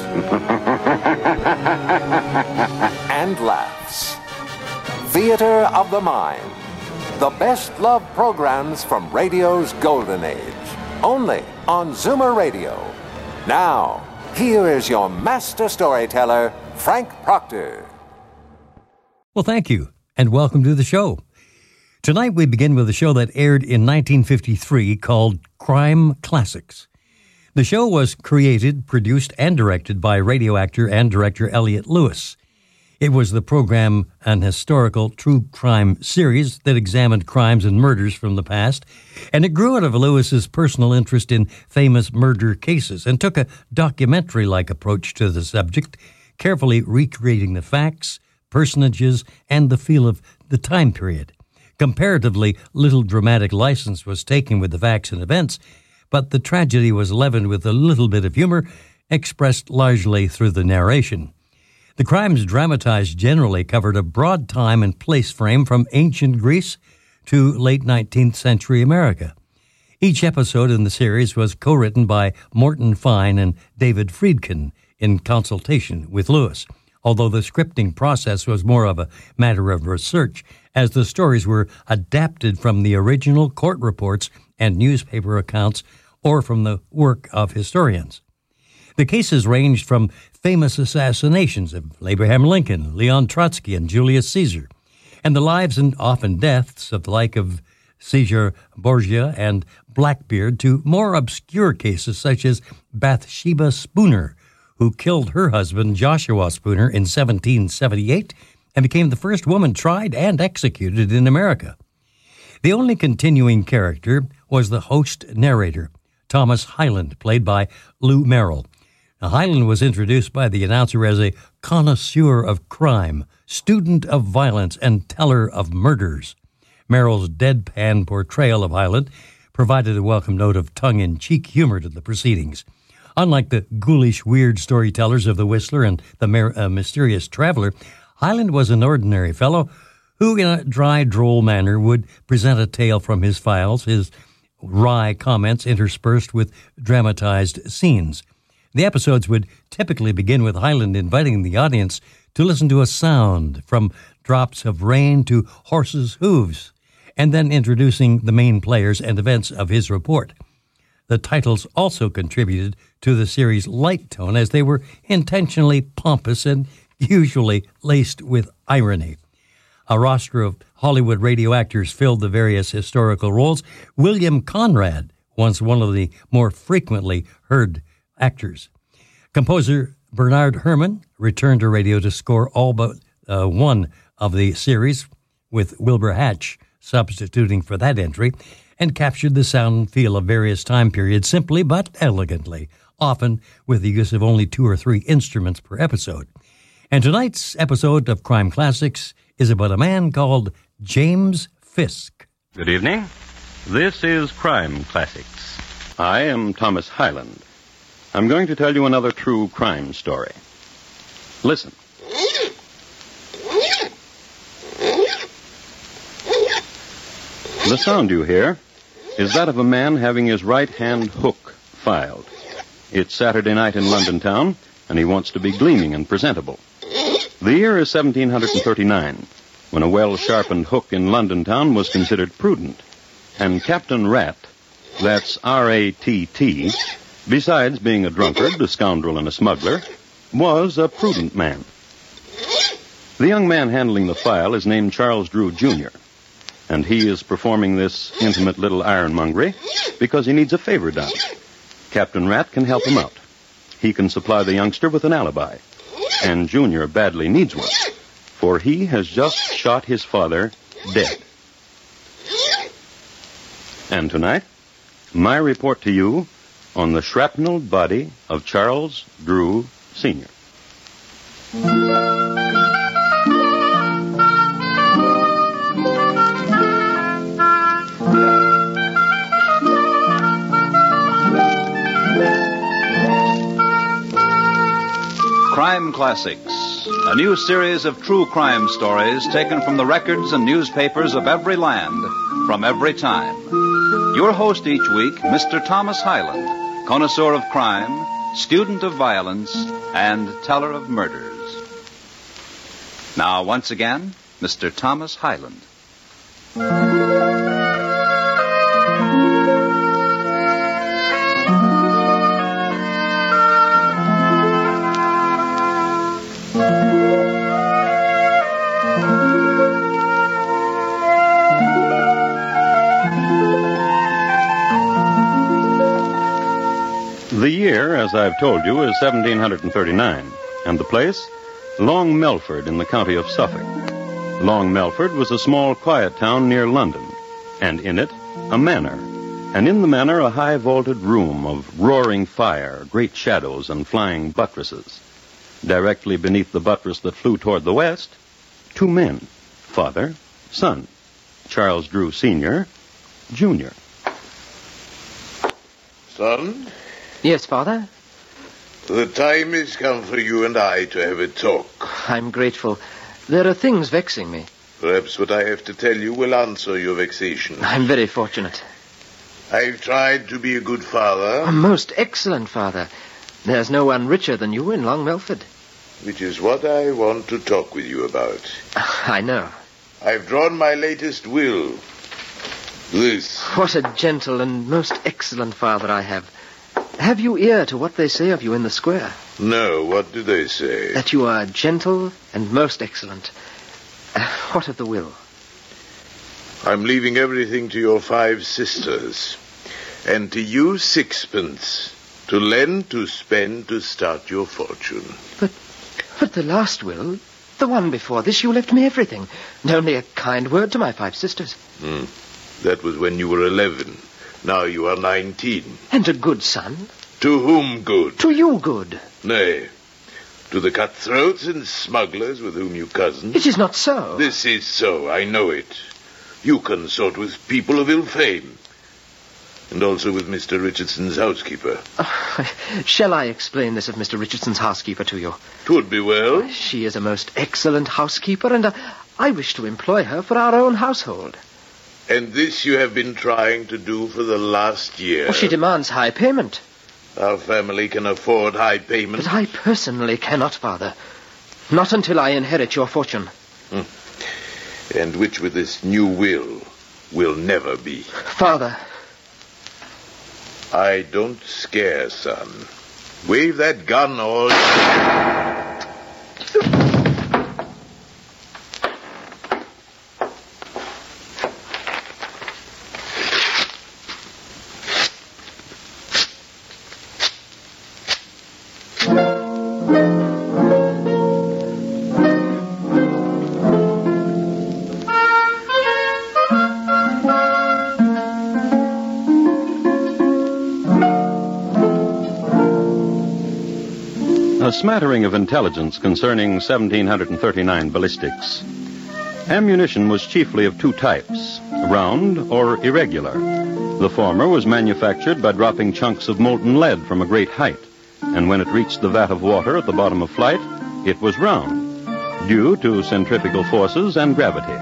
and laughs. Theater of the Mind. The best love programs from radio's golden age. Only on Zoomer Radio. Now, here is your master storyteller, Frank Proctor. Well, thank you, and welcome to the show. Tonight we begin with a show that aired in 1953 called Crime Classics. The show was created, produced, and directed by radio actor and director Elliott Lewis. It was the program, an historical true crime series that examined crimes and murders from the past, and it grew out of Lewis's personal interest in famous murder cases and took a documentary like approach to the subject, carefully recreating the facts, personages, and the feel of the time period. Comparatively little dramatic license was taken with the facts and events, but the tragedy was leavened with a little bit of humor, expressed largely through the narration. The crimes dramatized generally covered a broad time and place frame from ancient Greece to late 19th century America. Each episode in the series was co written by Morton Fine and David Friedkin in consultation with Lewis although the scripting process was more of a matter of research, as the stories were adapted from the original court reports and newspaper accounts or from the work of historians. The cases ranged from famous assassinations of Abraham Lincoln, Leon Trotsky, and Julius Caesar, and the lives and often deaths of the like of Caesar Borgia and Blackbeard to more obscure cases such as Bathsheba Spooner, who killed her husband, Joshua Spooner, in 1778 and became the first woman tried and executed in America. The only continuing character was the host narrator, Thomas Hyland, played by Lou Merrill. Now, Hyland was introduced by the announcer as a connoisseur of crime, student of violence, and teller of murders. Merrill's deadpan portrayal of Hyland provided a welcome note of tongue in cheek humor to the proceedings. Unlike the ghoulish, weird storytellers of The Whistler and The Mer- uh, Mysterious Traveler, Hyland was an ordinary fellow who, in a dry, droll manner, would present a tale from his files, his wry comments interspersed with dramatized scenes. The episodes would typically begin with Hyland inviting the audience to listen to a sound from drops of rain to horses' hooves, and then introducing the main players and events of his report. The titles also contributed to the series' light tone as they were intentionally pompous and usually laced with irony. A roster of Hollywood radio actors filled the various historical roles. William Conrad, once one of the more frequently heard actors. Composer Bernard Herrmann returned to radio to score all but uh, one of the series, with Wilbur Hatch substituting for that entry and captured the sound and feel of various time periods simply but elegantly, often with the use of only two or three instruments per episode. And tonight's episode of Crime Classics is about a man called James Fisk. Good evening. This is Crime Classics. I am Thomas Hyland. I'm going to tell you another true crime story. Listen. The sound you hear is that of a man having his right hand hook filed. It's Saturday night in London town, and he wants to be gleaming and presentable. The year is 1739, when a well sharpened hook in London town was considered prudent. And Captain Rat, that's R A T T, besides being a drunkard, a scoundrel, and a smuggler, was a prudent man. The young man handling the file is named Charles Drew, Jr and he is performing this intimate little ironmongery because he needs a favor done. Captain Rat can help him out. He can supply the youngster with an alibi. And Junior badly needs one, for he has just shot his father dead. And tonight, my report to you on the shrapnel body of Charles Drew Sr. Crime Classics, a new series of true crime stories taken from the records and newspapers of every land, from every time. Your host each week, Mr. Thomas Hyland, connoisseur of crime, student of violence, and teller of murders. Now, once again, Mr. Thomas Hyland. As I've told you, is 1739, and the place, Long Melford in the county of Suffolk. Long Melford was a small, quiet town near London, and in it, a manor. And in the manor, a high vaulted room of roaring fire, great shadows, and flying buttresses. Directly beneath the buttress that flew toward the west, two men, father, son, Charles Drew Sr., Jr. Son, Yes, Father? The time has come for you and I to have a talk. I'm grateful. There are things vexing me. Perhaps what I have to tell you will answer your vexation. I'm very fortunate. I've tried to be a good father. A most excellent father. There's no one richer than you in Long Melford. which is what I want to talk with you about. I know. I've drawn my latest will. This. What a gentle and most excellent father I have. Have you ear to what they say of you in the square? No, what do they say? That you are gentle and most excellent. Uh, What of the will? I'm leaving everything to your five sisters. And to you sixpence. To lend, to spend, to start your fortune. But the last will, the one before this, you left me everything. And only a kind word to my five sisters. That was when you were eleven. Now you are nineteen. And a good son. To whom good? To you good. Nay, to the cutthroats and smugglers with whom you cozen. It is not so. This is so, I know it. You consort with people of ill fame. And also with Mr. Richardson's housekeeper. Shall I explain this of Mr. Richardson's housekeeper to you? Twould be well. She is a most excellent housekeeper, and uh, I wish to employ her for our own household. And this you have been trying to do for the last year. Well, she demands high payment. Our family can afford high payment. But I personally cannot, Father. Not until I inherit your fortune. Hmm. And which with this new will will never be. Father, I don't scare, son. Wave that gun or... smattering of intelligence concerning 1739 ballistics. Ammunition was chiefly of two types round or irregular. The former was manufactured by dropping chunks of molten lead from a great height, and when it reached the vat of water at the bottom of flight, it was round, due to centrifugal forces and gravity.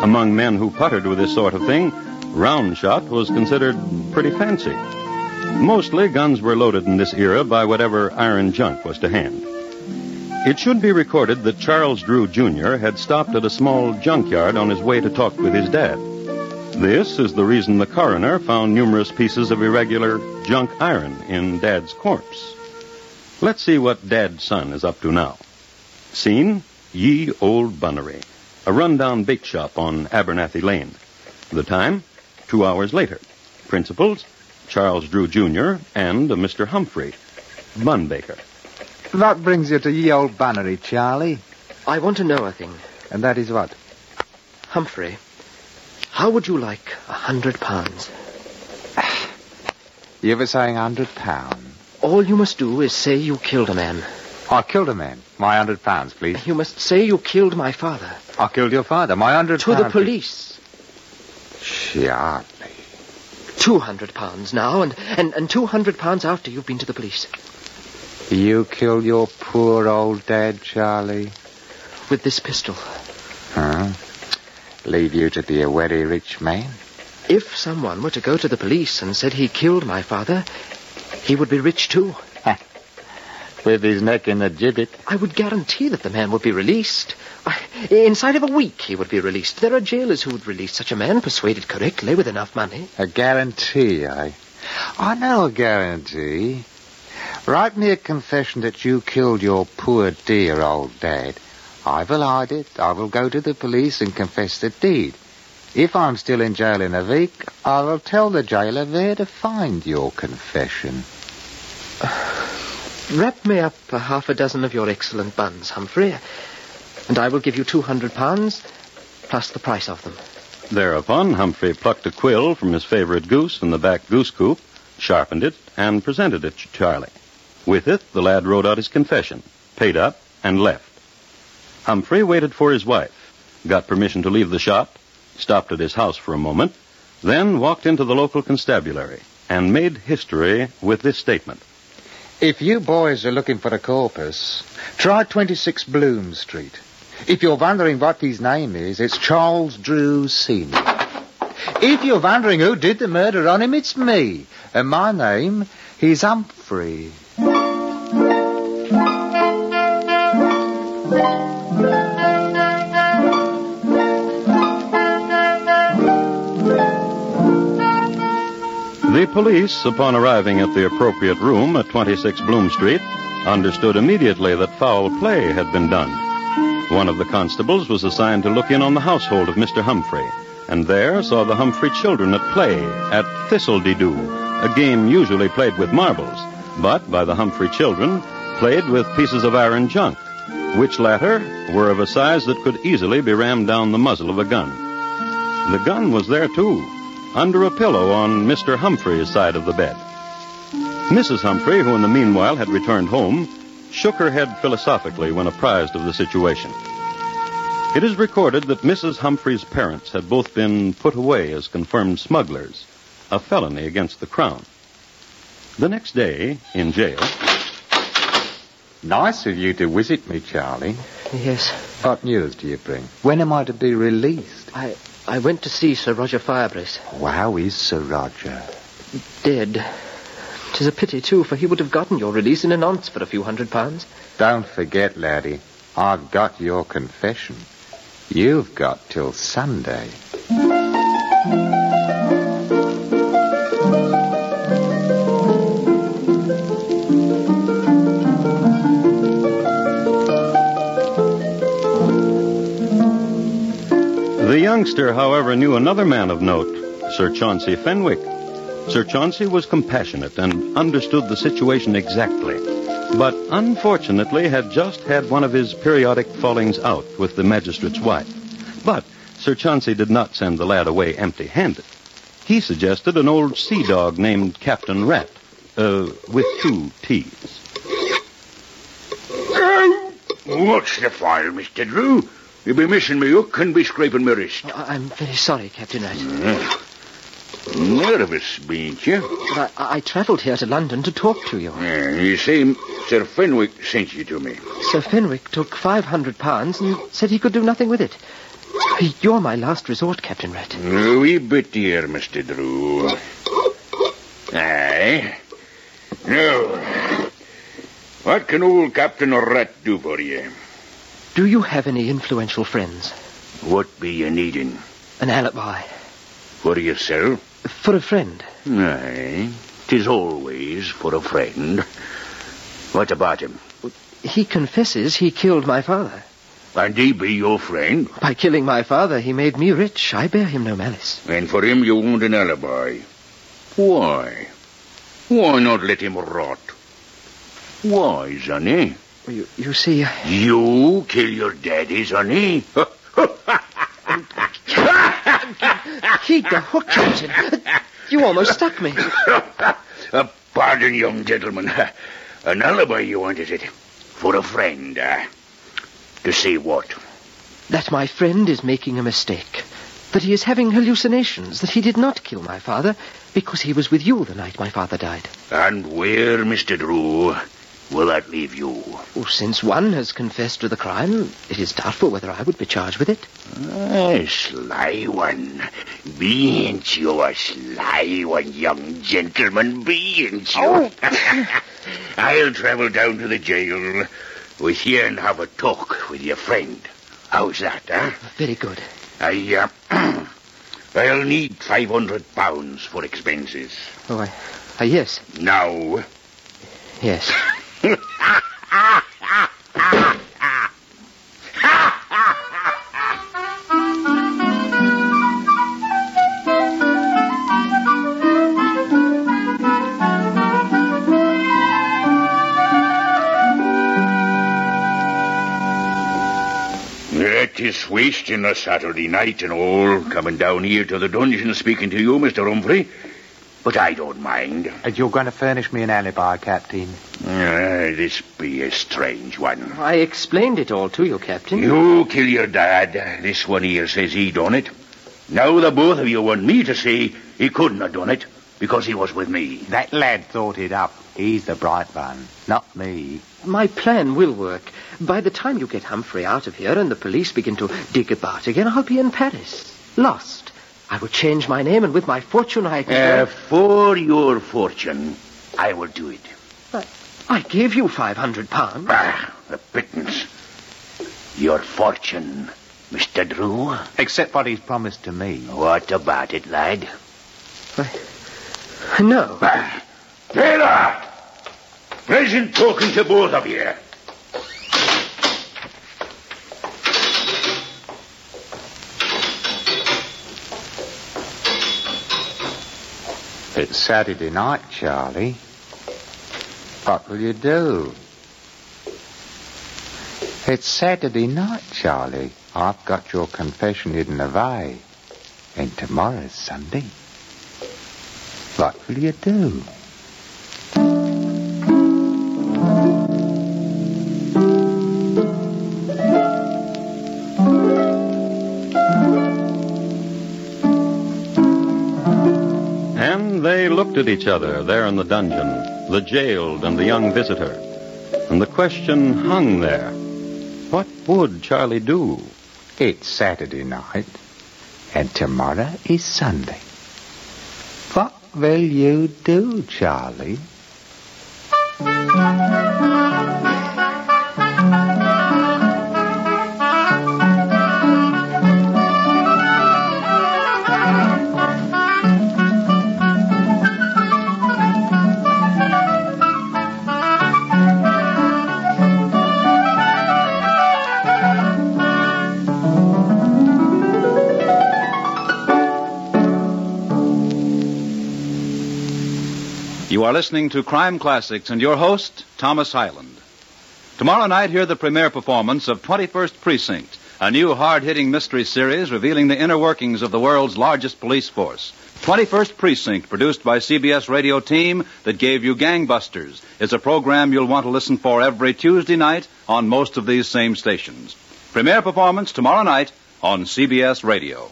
Among men who puttered with this sort of thing, round shot was considered pretty fancy. Mostly guns were loaded in this era by whatever iron junk was to hand. It should be recorded that Charles Drew Jr. had stopped at a small junkyard on his way to talk with his dad. This is the reason the coroner found numerous pieces of irregular junk iron in Dad's corpse. Let's see what Dad's son is up to now. Scene Ye Old Bunnery, a rundown bake shop on Abernathy Lane. The time, two hours later. Principals, Charles Drew Jr. and a Mr. Humphrey, bun baker. What brings you to ye old Bunnery, Charlie? I want to know a thing. And that is what? Humphrey, how would you like a hundred pounds? You were saying hundred pound. All you must do is say you killed a man. I killed a man. My hundred pounds, please. You must say you killed my father. I killed your father. My hundred To the pounds, please. police. Charlie. Two hundred pounds now, and, and, and two hundred pounds after you've been to the police. You killed your poor old dad, Charlie. With this pistol. Huh? Leave you to be a very rich man? If someone were to go to the police and said he killed my father, he would be rich too. With his neck in the gibbet. I would guarantee that the man would be released. I, inside of a week, he would be released. There are jailers who would release such a man, persuaded correctly, with enough money. A guarantee, I. Ah, I know a guarantee. Write me a confession that you killed your poor dear old dad. I will hide it. I will go to the police and confess the deed. If I'm still in jail in a week, I will tell the jailer where to find your confession. Wrap me up a half a dozen of your excellent buns, Humphrey, and I will give you two hundred pounds, plus the price of them. Thereupon, Humphrey plucked a quill from his favorite goose in the back goose coop, sharpened it, and presented it to Charlie. With it, the lad wrote out his confession, paid up, and left. Humphrey waited for his wife, got permission to leave the shop, stopped at his house for a moment, then walked into the local constabulary and made history with this statement. If you boys are looking for a corpus, try 26 Bloom Street. If you're wondering what his name is, it's Charles Drew Senior. If you're wondering who did the murder on him, it's me. And my name is Humphrey. The police, upon arriving at the appropriate room at 26 Bloom Street, understood immediately that foul play had been done. One of the constables was assigned to look in on the household of Mr. Humphrey, and there saw the Humphrey children at play at Thistle-de-doo, a game usually played with marbles, but by the Humphrey children played with pieces of iron junk, which latter were of a size that could easily be rammed down the muzzle of a gun. The gun was there too, under a pillow on Mr. Humphrey's side of the bed. Mrs. Humphrey, who in the meanwhile had returned home, shook her head philosophically when apprised of the situation. It is recorded that Mrs. Humphrey's parents had both been put away as confirmed smugglers, a felony against the Crown. The next day, in jail, Nice of you to visit me, Charlie. Yes, What news do you bring? When am I to be released? I I went to see Sir Roger Firebrace. How is Sir Roger? Dead. Tis a pity, too, for he would have gotten your release in an ounce for a few hundred pounds. Don't forget, laddie, I've got your confession. You've got till Sunday. Youngster, however, knew another man of note, Sir Chauncey Fenwick. Sir Chauncey was compassionate and understood the situation exactly, but unfortunately had just had one of his periodic fallings out with the magistrate's wife. But Sir Chauncey did not send the lad away empty-handed. He suggested an old sea dog named Captain Rat, uh, with two T's. What's the file, Mr. Drew? You be missing me You couldn't be scraping my wrist. I- I'm very sorry, Captain Rat. Hmm. Nervous, bean't you? But I, I travelled here to London to talk to you. Yeah, you see, Sir Fenwick sent you to me. Sir Fenwick took five hundred pounds and said he could do nothing with it. You're my last resort, Captain Rat. A wee bit dear, Mr. Drew. Aye. No. what can old Captain Rat do for you? Do you have any influential friends? What be you needing? An alibi? For yourself? For a friend? Aye. Tis always for a friend. What about him? He confesses he killed my father. And he be your friend? By killing my father, he made me rich. I bear him no malice. And for him you want an alibi. Why? Why not let him rot? Why, Sonny? You, you see, You kill your daddy, Sonny? keep the hook, Captain. You almost stuck me. Uh, pardon, young gentleman. An alibi you wanted it? For a friend, eh? To see what? That my friend is making a mistake. That he is having hallucinations. That he did not kill my father because he was with you the night my father died. And where, Mr. Drew, will that leave you? Oh, since one has confessed to the crime, it is doubtful whether I would be charged with it. Ah, sly one. Bean't you a sly one, young gentleman? Bean't you? I'll travel down to the jail with you and have a talk with your friend. How's that, eh? Very good. I, uh, I'll need 500 pounds for expenses. Oh, I, uh, yes, Now, yes. It is wasting a Saturday night and all, coming down here to the dungeon speaking to you, Mr. Humphrey. But I don't mind. And you're going to furnish me an alibi, Captain? Ah, this be a strange one. I explained it all to you, Captain. You kill your dad. This one here says he done it. Now the both of you want me to say he couldn't have done it because he was with me. That lad thought it up. He's the bright one, not me. My plan will work. By the time you get Humphrey out of here and the police begin to dig about again, I'll be in Paris. Lost. I will change my name, and with my fortune I can... Uh, for your fortune, I will do it. But I gave you 500 pounds. Ah, the pittance. Your fortune, Mr. Drew. Except what he's promised to me. What about it, lad? I... No. Ah, Taylor! Pleasant talking to both of you. It's Saturday night, Charlie. What will you do? It's Saturday night, Charlie. I've got your confession hidden away. And tomorrow's Sunday. What will you do? Each other there in the dungeon, the jailed and the young visitor. And the question hung there. What would Charlie do? It's Saturday night. And tomorrow is Sunday. What will you do, Charlie? Are listening to Crime Classics and your host, Thomas Hyland. Tomorrow night, hear the premiere performance of 21st Precinct, a new hard hitting mystery series revealing the inner workings of the world's largest police force. 21st Precinct, produced by CBS radio team that gave you Gangbusters, is a program you'll want to listen for every Tuesday night on most of these same stations. Premiere performance tomorrow night on CBS radio.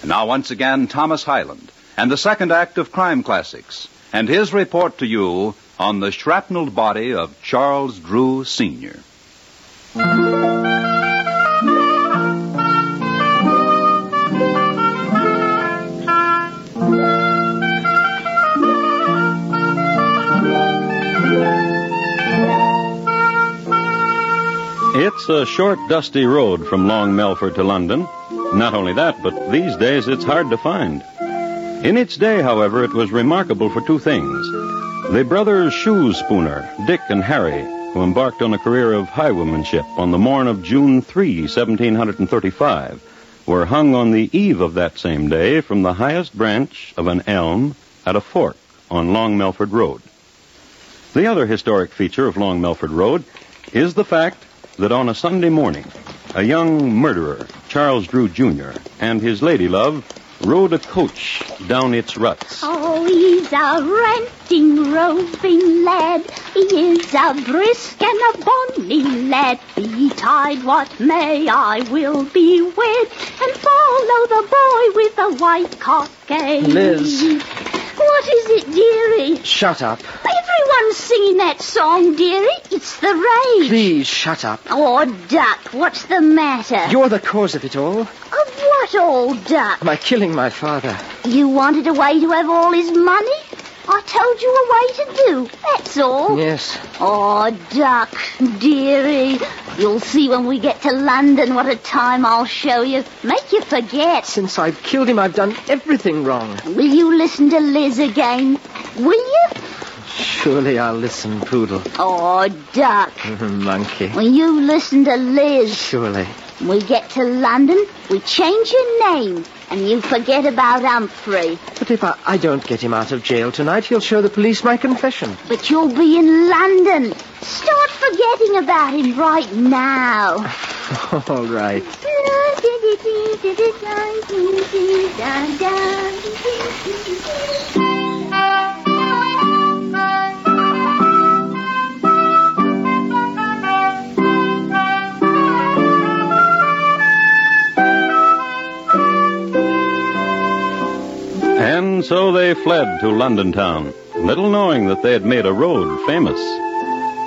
And now, once again, Thomas Hyland and the second act of Crime Classics and his report to you on the shrapnelled body of Charles Drew Sr. It's a short, dusty road from Long Melford to London. Not only that, but these days it's hard to find. In its day, however, it was remarkable for two things. The brothers Shoespooner, Dick and Harry, who embarked on a career of highwaymanship on the morn of June 3, 1735, were hung on the eve of that same day from the highest branch of an elm at a fork on Long Melford Road. The other historic feature of Long Melford Road is the fact that on a Sunday morning, a young murderer, Charles Drew Jr., and his lady love rode a coach down its ruts. Oh, he's a ranting, roving lad. He is a brisk and a bonny lad. Betide what may, I will be wed and follow the boy with the white cockade. Liz. What is it, dearie? Shut up. Everyone's singing that song, dearie. It's the rage. Please shut up. Oh, Duck, what's the matter? You're the cause of it all. What, old Duck? By killing my father. You wanted a way to have all his money? I told you a way to do. That's all. Yes. Oh, Duck, dearie. You'll see when we get to London what a time I'll show you. Make you forget. Since I've killed him, I've done everything wrong. Will you listen to Liz again? Will you? Surely I'll listen, Poodle. Oh, Duck. Monkey. Will you listen to Liz, Surely. We get to London, we change your name and you forget about Humphrey. But if I, I don't get him out of jail tonight, he'll show the police my confession. But you'll be in London. Start forgetting about him right now. All right. And so they fled to London town, little knowing that they had made a road famous.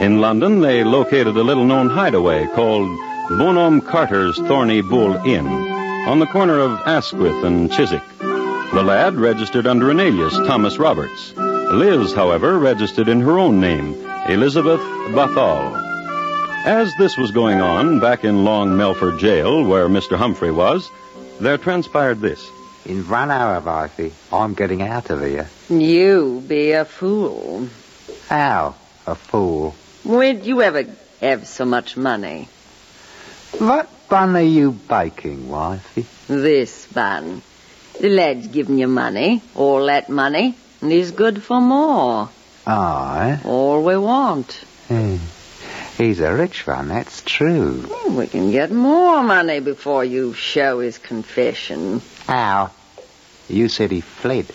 In London, they located a little known hideaway called Bonhomme Carter's Thorny Bull Inn on the corner of Asquith and Chiswick. The lad registered under an alias, Thomas Roberts. Liz, however, registered in her own name, Elizabeth Bathal. As this was going on back in Long Melford Jail, where Mr. Humphrey was, there transpired this. In one hour, Wifey, I'm getting out of here. You be a fool. How? A fool. When'd you ever have so much money? What bun are you baking, Wifey? This bun. The lad's given you money, all that money, and he's good for more. Aye. All we want. Hmm. He's a rich one, that's true. We can get more money before you show his confession. How? You said he fled.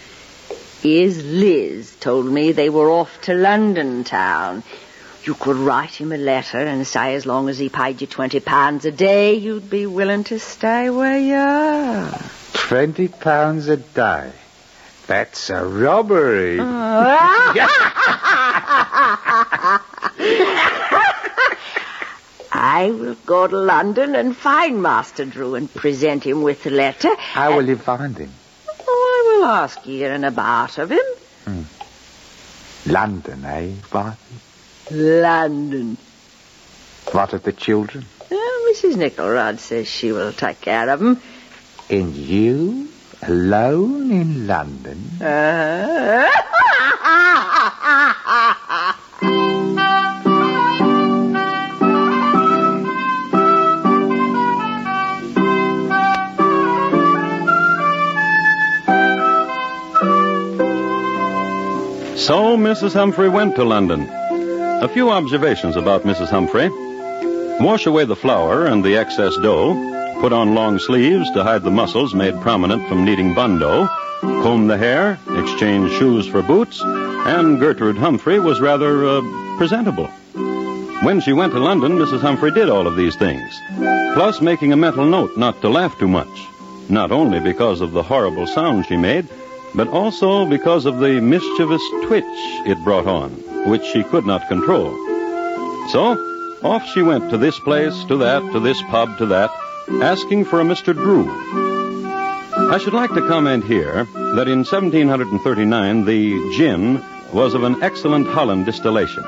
His Liz told me they were off to London town. You could write him a letter and say as long as he paid you twenty pounds a day, you'd be willing to stay where you are. Twenty pounds a day. That's a robbery. Ah. I will go to London and find Master Drew and present him with the letter. How will you find him? Oh, I will ask here and about of him. London, eh, Wifey? London. What of the children? Oh, Mrs. Nickelrod says she will take care of them. And you? Alone in London? Uh, So Mrs. Humphrey went to London. A few observations about Mrs. Humphrey. Wash away the flour and the excess dough. Put on long sleeves to hide the muscles made prominent from kneading bun dough. Comb the hair, exchange shoes for boots, and Gertrude Humphrey was rather uh, presentable. When she went to London, Mrs. Humphrey did all of these things, plus making a mental note not to laugh too much, not only because of the horrible sound she made, but also because of the mischievous twitch it brought on, which she could not control. So, off she went to this place, to that, to this pub, to that, asking for a Mr. Drew. I should like to comment here that in 1739 the gin was of an excellent Holland distillation.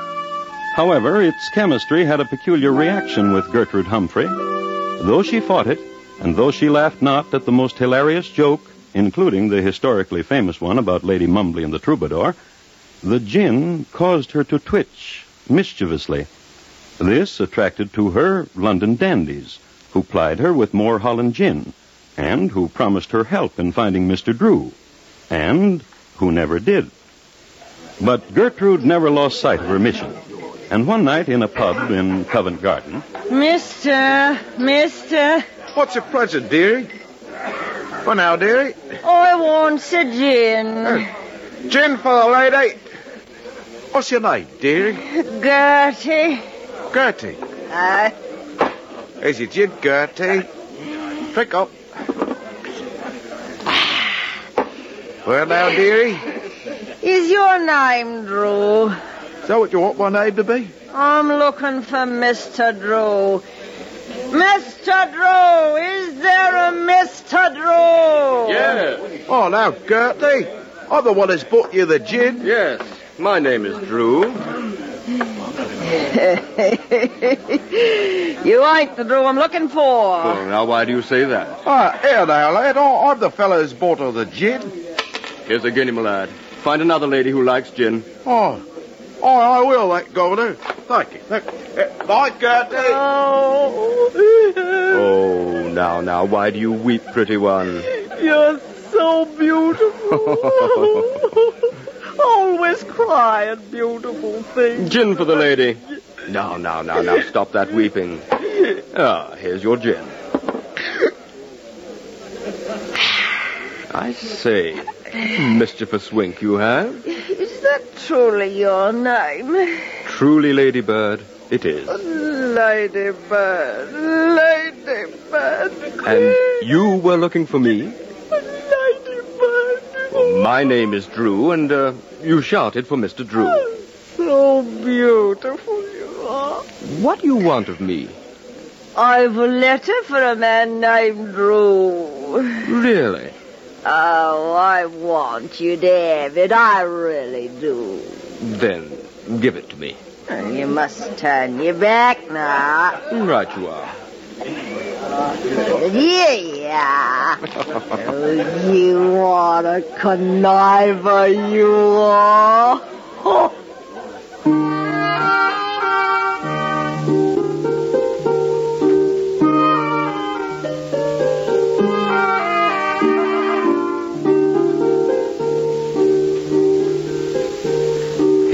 However, its chemistry had a peculiar reaction with Gertrude Humphrey. Though she fought it, and though she laughed not at the most hilarious joke, including the historically famous one about Lady Mumbly and the Troubadour, the gin caused her to twitch mischievously. This attracted to her London dandies, who plied her with more Holland gin, and who promised her help in finding Mr. Drew, and who never did. But Gertrude never lost sight of her mission, and one night in a pub in Covent Garden, Mister, Mister, What's your pleasure, dearie? Well, now, dearie. I want a gin. Gin for the lady. What's your name, dearie? Gertie. Gertie. Aye. Here's your gin, Gertie. Drink up. Well, now, dearie. Is your name Drew? Is that what you want my name to be? I'm looking for Mr. Drew. Mr. Drew, is there a Mr. Drew? Yes, Oh, now, Gertie. I'm the one that's bought you the gin. yes. My name is Drew. you ain't the Drew I'm looking for. Oh, now, why do you say that? Ah, here now, lad. Oh, I'm the fellow who's bought her the gin. Here's a guinea, my lad. Find another lady who likes gin. Oh, oh, I will, that governor. Thank you. Thank you. Uh, Bye, Gertie. Oh, Oh, now, now, why do you weep, pretty one? you're so beautiful. Always crying beautiful things. Gin for the lady. Now, now, now, now, stop that weeping. Ah, here's your gin. I say, mischievous wink you have. Truly your name? Truly, Ladybird, it is. Ladybird, Ladybird. And you were looking for me? Ladybird. Well, my name is Drew, and uh, you shouted for Mr. Drew. So beautiful you are. What do you want of me? I've a letter for a man named Drew. Really? Oh, I want you, David. I really do. Then give it to me. You must turn your back now. Right you are. Yeah, yeah. oh, you are a conniver you are.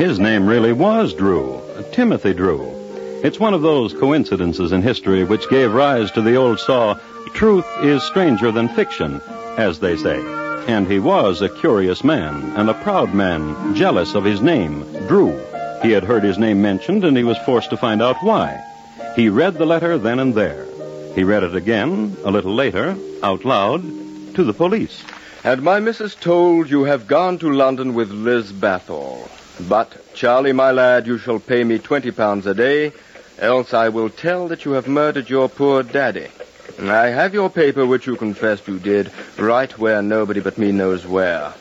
His name really was Drew, Timothy Drew. It's one of those coincidences in history which gave rise to the old saw, truth is stranger than fiction, as they say. And he was a curious man, and a proud man, jealous of his name, Drew. He had heard his name mentioned, and he was forced to find out why. He read the letter then and there. He read it again, a little later, out loud, to the police. And my missus told you have gone to London with Liz Bathall. But, Charlie, my lad, you shall pay me twenty pounds a day, else I will tell that you have murdered your poor daddy. I have your paper, which you confessed you did, right where nobody but me knows where.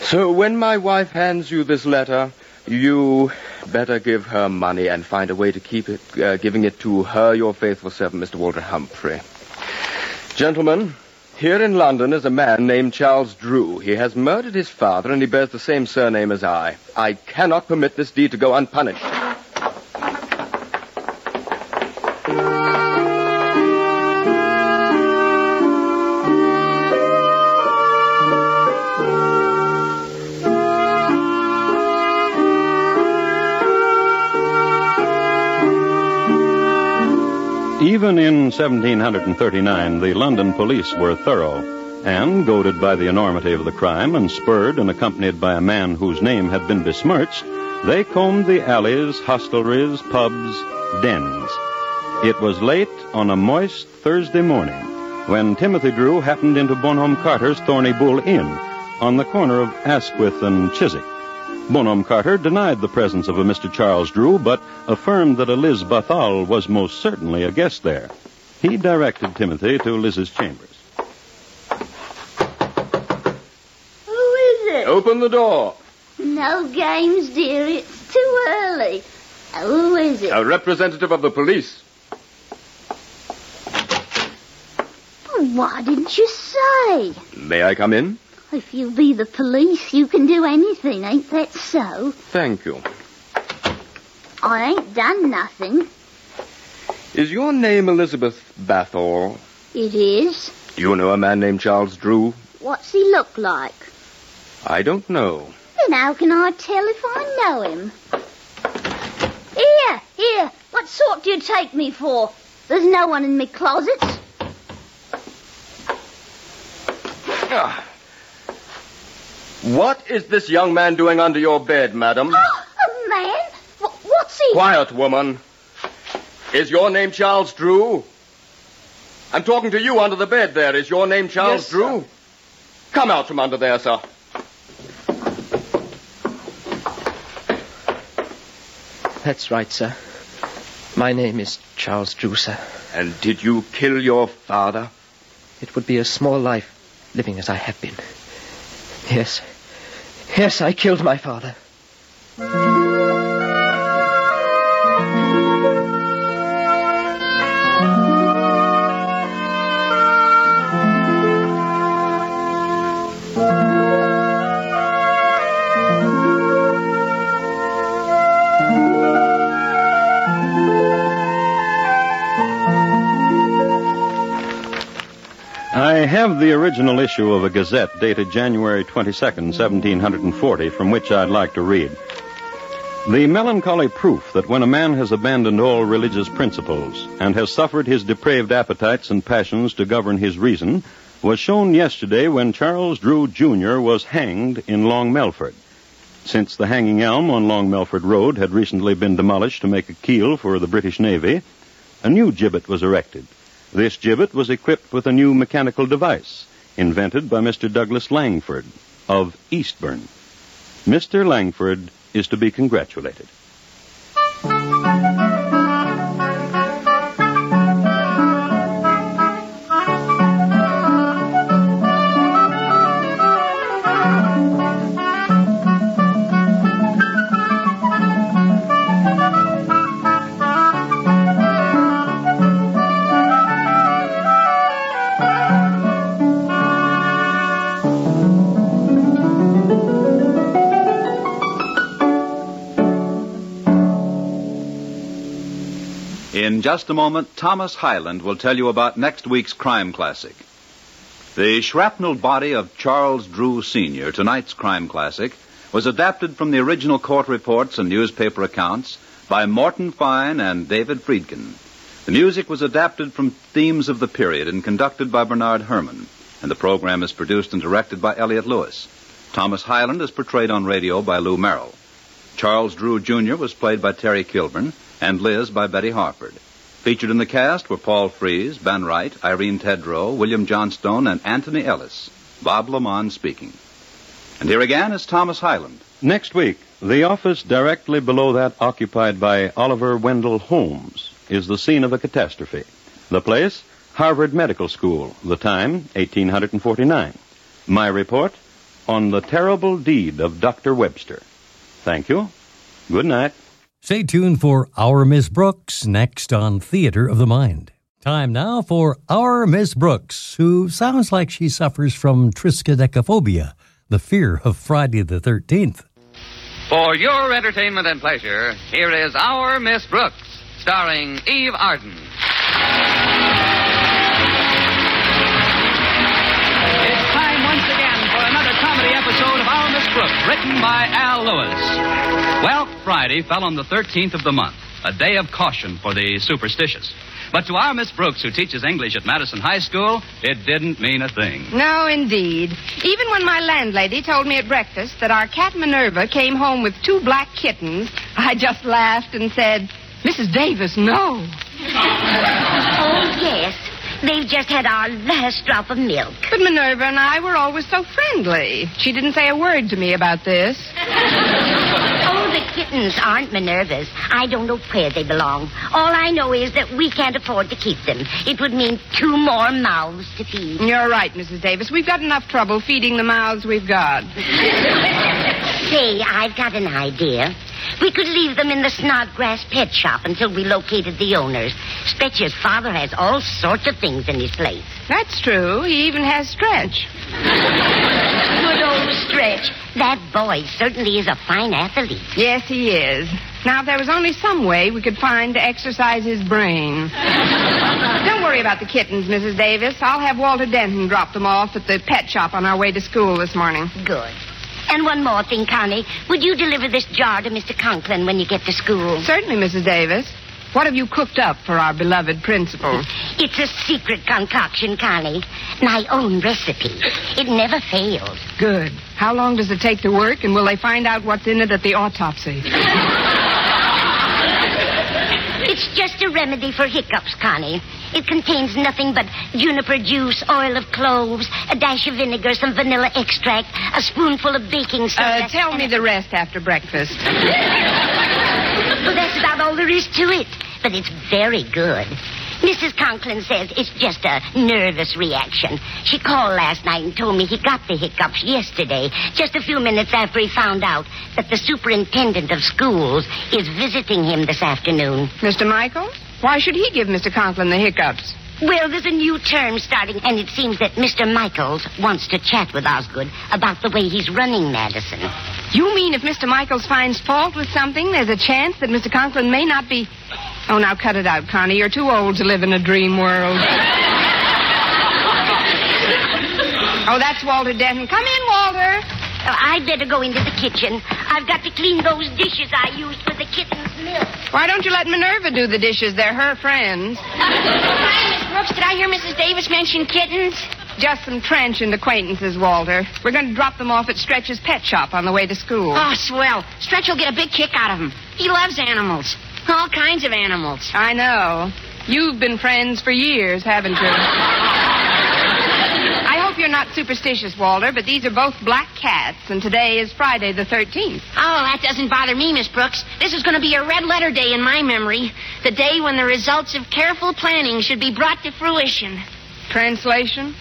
So when my wife hands you this letter, you better give her money and find a way to keep it, uh, giving it to her, your faithful servant, Mr. Walter Humphrey. Gentlemen, here in London is a man named Charles Drew. He has murdered his father, and he bears the same surname as I. I cannot permit this deed to go unpunished. Even in 1739, the London police were thorough, and, goaded by the enormity of the crime and spurred and accompanied by a man whose name had been besmirched, they combed the alleys, hostelries, pubs, dens. It was late on a moist Thursday morning when Timothy Drew happened into Bonhomme Carter's Thorny Bull Inn on the corner of Asquith and Chiswick. Bonhomme Carter denied the presence of a Mr. Charles Drew, but affirmed that a Liz Bathal was most certainly a guest there. He directed Timothy to Liz's chambers. Who is it? Open the door. No games, dear. It's too early. Uh, who is it? A representative of the police. Why didn't you say? May I come in? If you be the police, you can do anything, ain't that so? Thank you. I ain't done nothing. Is your name Elizabeth Bathall? It is. Do you know a man named Charles Drew? What's he look like? I don't know. Then how can I tell if I know him? Here, here. What sort do you take me for? There's no one in me closets. Ah. What is this young man doing under your bed, madam? Oh, a man? Wh- What's he? Quiet, woman. Is your name Charles Drew? I'm talking to you under the bed there. Is your name Charles Yes, sir. Drew? Come out from under there, sir. That's right, sir. My name is Charles Drew, sir. And did you kill your father? It would be a small life living as I have been. Yes. Yes, I killed my father. Have the original issue of a Gazette dated January 22nd, 1740, from which I'd like to read. The melancholy proof that when a man has abandoned all religious principles and has suffered his depraved appetites and passions to govern his reason was shown yesterday when Charles Drew Jr. was hanged in Long Melford. Since the hanging elm on Long Melford Road had recently been demolished to make a keel for the British Navy, a new gibbet was erected. This gibbet was equipped with a new mechanical device invented by Mr. Douglas Langford of Eastburn. Mr. Langford is to be congratulated. In just a moment, Thomas Hyland will tell you about next week's crime classic. The shrapnel body of Charles Drew Sr., tonight's crime classic, was adapted from the original court reports and newspaper accounts by Morton Fine and David Friedkin. The music was adapted from themes of the period and conducted by Bernard Herrmann, and the program is produced and directed by Elliott Lewis. Thomas Hyland is portrayed on radio by Lou Merrill. Charles Drew Jr. was played by Terry Kilburn, and Liz by Betty Harford. Featured in the cast were Paul Frees, Ben Wright, Irene Tedrow, William Johnstone, and Anthony Ellis. Bob LeMond speaking. And here again is Thomas Hyland. Next week, the office directly below that occupied by Oliver Wendell Holmes is the scene of a catastrophe. The place, Harvard Medical School. The time, 1849. My report on the terrible deed of Dr. Webster. Thank you. Good night. Stay tuned for Our Miss Brooks next on Theater of the Mind. Time now for Our Miss Brooks, who sounds like she suffers from triskaidekaphobia, the fear of Friday the 13th. For your entertainment and pleasure, here is Our Miss Brooks, starring Eve Arden. Episode of Our written by Al Lewis. Well, Friday fell on the 13th of the month, a day of caution for the superstitious. But to our Miss Brooks, who teaches English at Madison High School, it didn't mean a thing. No, indeed. Even when my landlady told me at breakfast that our cat Minerva came home with two black kittens, I just laughed and said, Mrs. Davis, no. Oh, yes. They've just had our last drop of milk. But Minerva and I were always so friendly. She didn't say a word to me about this. Oh, the kittens aren't Minerva's. I don't know where they belong. All I know is that we can't afford to keep them. It would mean two more mouths to feed. You're right, Mrs. Davis. We've got enough trouble feeding the mouths we've got. Say, I've got an idea. We could leave them in the Snodgrass pet shop until we located the owners. Stretcher's father has all sorts of things in his place. That's true. He even has Stretch. Good old Stretch. That boy certainly is a fine athlete. Yes, he is. Now, if there was only some way we could find to exercise his brain. Don't worry about the kittens, Mrs. Davis. I'll have Walter Denton drop them off at the pet shop on our way to school this morning. Good. And one more thing, Connie. Would you deliver this jar to Mr. Conklin when you get to school? Certainly, Mrs. Davis. What have you cooked up for our beloved principal? It's a secret concoction, Connie. My own recipe. It never fails. Good. How long does it take to work, and will they find out what's in it at the autopsy? It's just a remedy for hiccups, Connie. It contains nothing but juniper juice, oil of cloves, a dash of vinegar, some vanilla extract, a spoonful of baking soda. Uh, tell me the rest after breakfast. Well, that's about all there is to it. But it's very good. Mrs. Conklin says it's just a nervous reaction. She called last night and told me he got the hiccups yesterday, just a few minutes after he found out that the superintendent of schools is visiting him this afternoon. Mr. Michaels? Why should he give Mr. Conklin the hiccups? Well, there's a new term starting, and it seems that Mr. Michaels wants to chat with Osgood about the way he's running Madison. You mean if Mr. Michaels finds fault with something, there's a chance that Mr. Conklin may not be. Oh, now cut it out, Connie. You're too old to live in a dream world. oh, that's Walter Denton. Come in, Walter. I'd better go into the kitchen. I've got to clean those dishes I used for the kitten's milk. Why don't you let Minerva do the dishes? They're her friends. Hi, Miss Brooks. Did I hear Mrs. Davis mention kittens? Just some transient acquaintances, Walter. We're going to drop them off at Stretch's pet shop on the way to school. Oh, swell. Stretch will get a big kick out of them. He loves animals. All kinds of animals. I know. You've been friends for years, haven't you? You're not superstitious, Walter, but these are both black cats, and today is Friday the 13th. Oh, that doesn't bother me, Miss Brooks. This is going to be a red letter day in my memory. The day when the results of careful planning should be brought to fruition. Translation?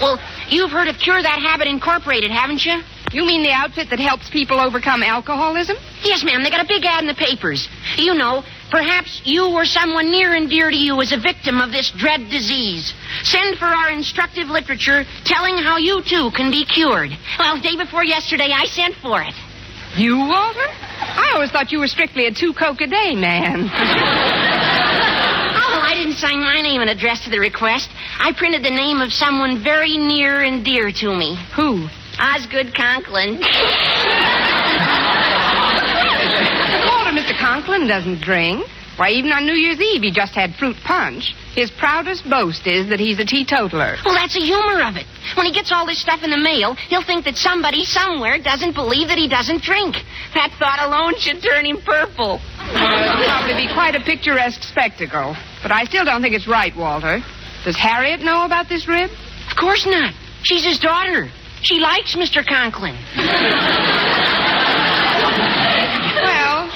Well, you've heard of Cure That Habit Incorporated, haven't you? You mean the outfit that helps people overcome alcoholism? Yes, ma'am. They got a big ad in the papers. You know, perhaps you or someone near and dear to you is a victim of this dread disease. Send for our instructive literature telling how you too can be cured. Well, day before yesterday, I sent for it. You, Walter? I always thought you were strictly a two coke a day man. Oh, I didn't sign my name and address to the request. I printed the name of someone very near and dear to me. Who? Osgood Conklin. Conklin doesn't drink. Why, even on New Year's Eve, he just had fruit punch. His proudest boast is that he's a teetotaler. Well, that's the humor of it. When he gets all this stuff in the mail, he'll think that somebody somewhere doesn't believe that he doesn't drink. That thought alone should turn him purple. Well, it'll probably be quite a picturesque spectacle. But I still don't think it's right, Walter. Does Harriet know about this rib? Of course not. She's his daughter. She likes Mr. Conklin.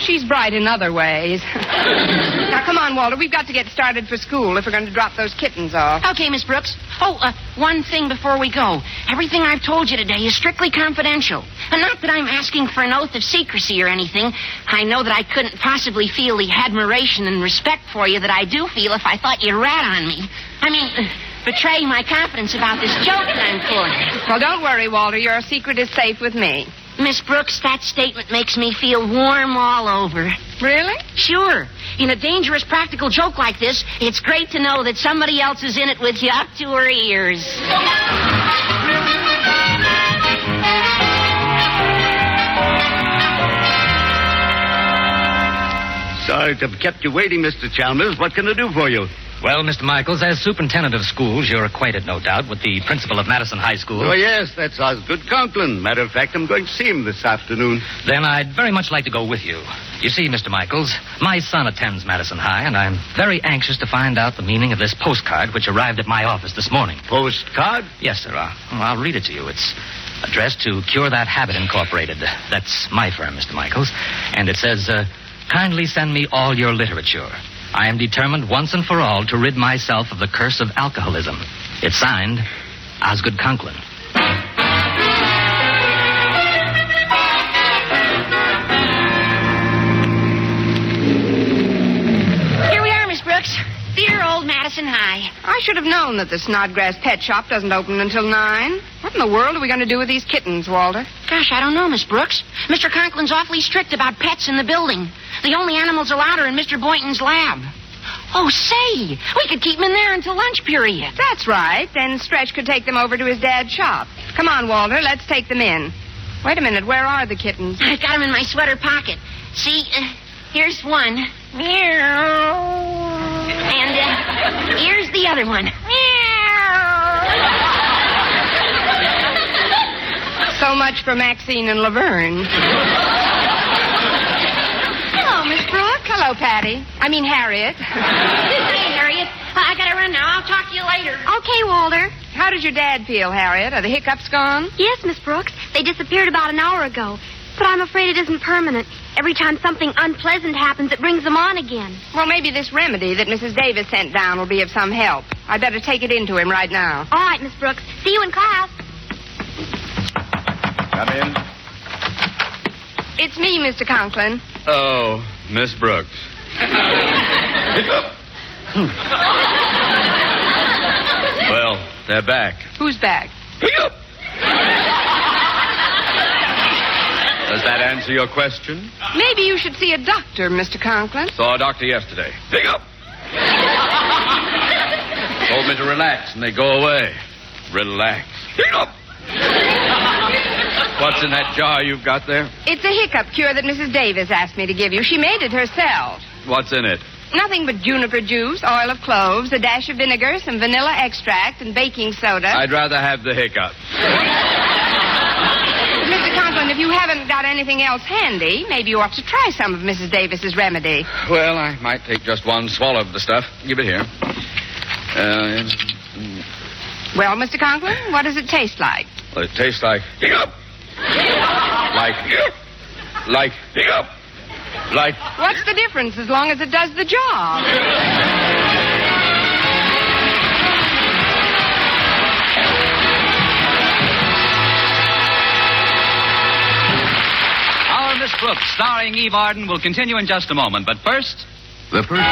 She's bright in other ways. now, come on, Walter. We've got to get started for school if we're going to drop those kittens off. Okay, Miss Brooks. Oh, uh, one thing before we go. Everything I've told you today is strictly confidential. And not that I'm asking for an oath of secrecy or anything. I know that I couldn't possibly feel the admiration and respect for you that I do feel if I thought you rat on me. I mean, uh, betray my confidence about this joke that I'm pulling. Well, don't worry, Walter. Your secret is safe with me. Miss Brooks, that statement makes me feel warm all over. Really? Sure. In a dangerous practical joke like this, it's great to know that somebody else is in it with you up to her ears. Sorry to have kept you waiting, Mr. Chalmers. What can I do for you? Well, Mr. Michaels, as superintendent of schools, you're acquainted, no doubt, with the principal of Madison High School. Oh, yes, that's Osgood Conklin. Matter of fact, I'm going to see him this afternoon. Then I'd very much like to go with you. You see, Mr. Michaels, my son attends Madison High, and I'm very anxious to find out the meaning of this postcard which arrived at my office this morning. Postcard? Yes, sir. I'll, I'll read it to you. It's addressed to Cure That Habit Incorporated. That's my firm, Mr. Michaels. And it says, uh, kindly send me all your literature. I am determined once and for all to rid myself of the curse of alcoholism. It's signed, Osgood Conklin. I should have known that the Snodgrass pet shop doesn't open until nine. What in the world are we going to do with these kittens, Walter? Gosh, I don't know, Miss Brooks. Mr. Conklin's awfully strict about pets in the building. The only animals allowed are in Mr. Boynton's lab. Oh, say, we could keep them in there until lunch period. That's right. Then Stretch could take them over to his dad's shop. Come on, Walter. Let's take them in. Wait a minute. Where are the kittens? I've got them in my sweater pocket. See, uh, here's one. And uh, here's the other one. So much for Maxine and Laverne. Hello, Miss Brooks. Hello, Patty. I mean, Harriet. hey, Harriet. I gotta run now. I'll talk to you later. Okay, Walter. How does your dad feel, Harriet? Are the hiccups gone? Yes, Miss Brooks. They disappeared about an hour ago. But I'm afraid it isn't permanent. Every time something unpleasant happens, it brings them on again. Well, maybe this remedy that Mrs. Davis sent down will be of some help. I'd better take it into him right now. All right, Miss Brooks. See you in class. Come in. It's me, Mr. Conklin. Oh, Miss Brooks. well, they're back. Who's back? Does that answer your question? Maybe you should see a doctor, Mr. Conklin. Saw a doctor yesterday. Pick up. Told me to relax, and they go away. Relax. Pick up. What's in that jar you've got there? It's a hiccup cure that Mrs. Davis asked me to give you. She made it herself. What's in it? Nothing but juniper juice, oil of cloves, a dash of vinegar, some vanilla extract, and baking soda. I'd rather have the hiccup. If you haven't got anything else handy, maybe you ought to try some of Mrs. Davis's remedy. Well, I might take just one swallow of the stuff. Give it here. Uh, Well, Mr. Conklin, what does it taste like? well, it tastes like. Like like. Like What's the difference as long as it does the job? Our Miss starring Eve Arden, will continue in just a moment. But first, the first.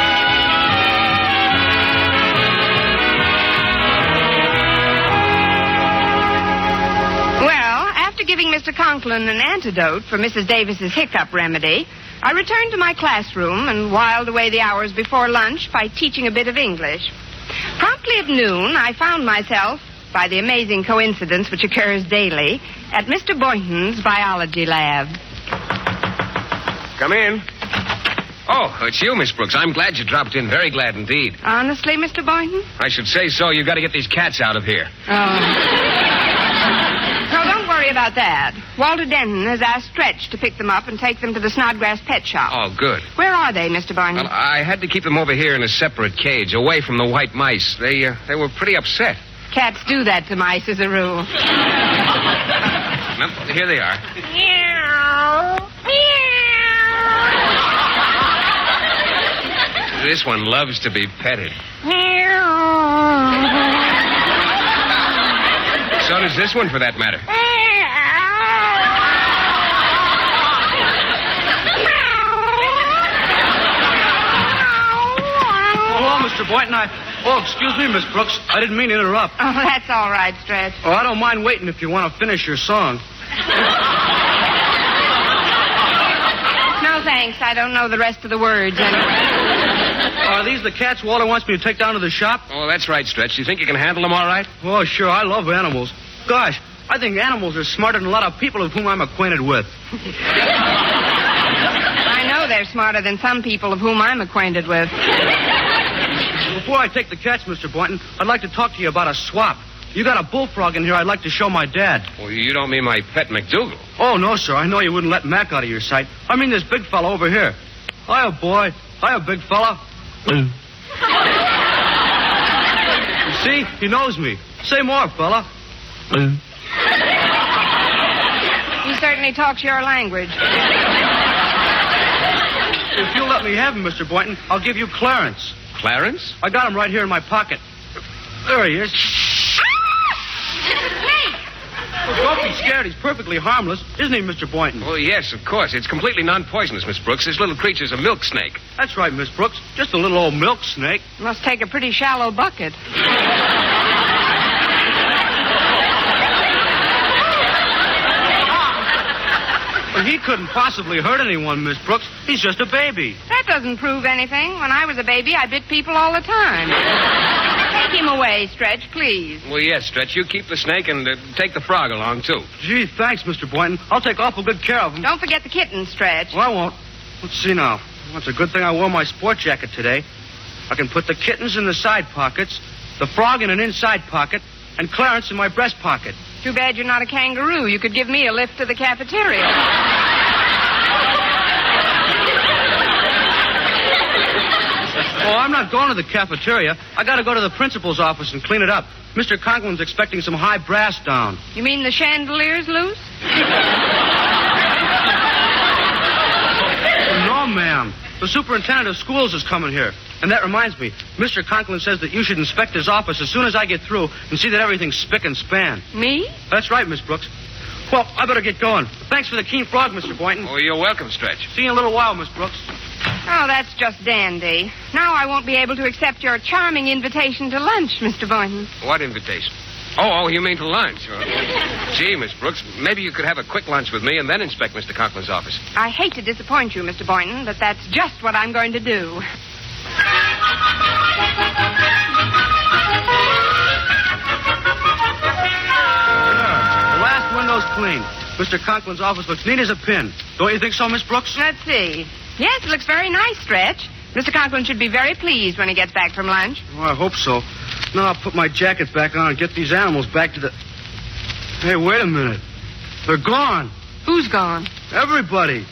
Well, after giving Mr. Conklin an antidote for Mrs. Davis's hiccup remedy, I returned to my classroom and whiled away the hours before lunch by teaching a bit of English. Promptly at noon, I found myself, by the amazing coincidence which occurs daily, at Mr. Boynton's biology lab. Come in. Oh, it's you, Miss Brooks. I'm glad you dropped in. Very glad indeed. Honestly, Mr. Boynton? I should say so. You've got to get these cats out of here. Oh. no, don't worry about that. Walter Denton has asked Stretch to pick them up and take them to the Snodgrass Pet Shop. Oh, good. Where are they, Mr. Boynton? Well, I had to keep them over here in a separate cage, away from the white mice. They uh, they were pretty upset. Cats do that to mice as a rule. Well, here they are. This one loves to be petted. So does this one, for that matter. Hello, Mr. Boynton. I. Oh, excuse me, Miss Brooks. I didn't mean to interrupt. Oh, that's all right, Stretch. Oh, I don't mind waiting if you want to finish your song. No, thanks. I don't know the rest of the words anyway. Are these the cats Walter wants me to take down to the shop? Oh, that's right, Stretch. You think you can handle them all right? Oh, sure. I love animals. Gosh, I think animals are smarter than a lot of people of whom I'm acquainted with. I know they're smarter than some people of whom I'm acquainted with. Before I take the cats, Mr. Boynton, I'd like to talk to you about a swap. You got a bullfrog in here I'd like to show my dad. Well, you don't mean my pet McDougal. Oh, no, sir. I know you wouldn't let Mac out of your sight. I mean this big fellow over here. Hiya, boy. Hiya, big fella. See? He knows me. Say more, fella. He certainly talks your language. If you'll let me have him, Mr. Boynton, I'll give you Clarence. Clarence? I got him right here in my pocket. There he is. Well, don't be scared. He's perfectly harmless, isn't he, Mr. Boynton? Oh, yes, of course. It's completely non-poisonous, Miss Brooks. This little creature's a milk snake. That's right, Miss Brooks. Just a little old milk snake. Must take a pretty shallow bucket. But he couldn't possibly hurt anyone, Miss Brooks. He's just a baby. That doesn't prove anything. When I was a baby, I bit people all the time. Take him away, Stretch, please. Well, yes, Stretch. You keep the snake and uh, take the frog along, too. Gee, thanks, Mr. Boynton. I'll take awful good care of him. Don't forget the kitten, Stretch. Well, I won't. Let's see now. Well, it's a good thing I wore my sport jacket today. I can put the kittens in the side pockets, the frog in an inside pocket, and Clarence in my breast pocket. Too bad you're not a kangaroo. You could give me a lift to the cafeteria. Oh, I'm not going to the cafeteria. I got to go to the principal's office and clean it up. Mr. Conklin's expecting some high brass down. You mean the chandelier's loose? No, ma'am. The superintendent of schools is coming here. And that reminds me, Mr. Conklin says that you should inspect his office as soon as I get through and see that everything's spick and span. Me? That's right, Miss Brooks. Well, I better get going. Thanks for the keen frog, Mr. Boynton. Oh, you're welcome, Stretch. See you in a little while, Miss Brooks. Oh, that's just dandy. Now I won't be able to accept your charming invitation to lunch, Mr. Boynton. What invitation? Oh, oh, you mean to lunch? Oh. Gee, Miss Brooks, maybe you could have a quick lunch with me and then inspect Mr. Conklin's office. I hate to disappoint you, Mr. Boynton, but that's just what I'm going to do. The last window's clean. Mr. Conklin's office looks neat as a pin. Don't you think so, Miss Brooks? Let's see. Yes, it looks very nice, Stretch. Mr. Conklin should be very pleased when he gets back from lunch. Oh, I hope so. Now I'll put my jacket back on and get these animals back to the. Hey, wait a minute. They're gone. Who's gone? Everybody.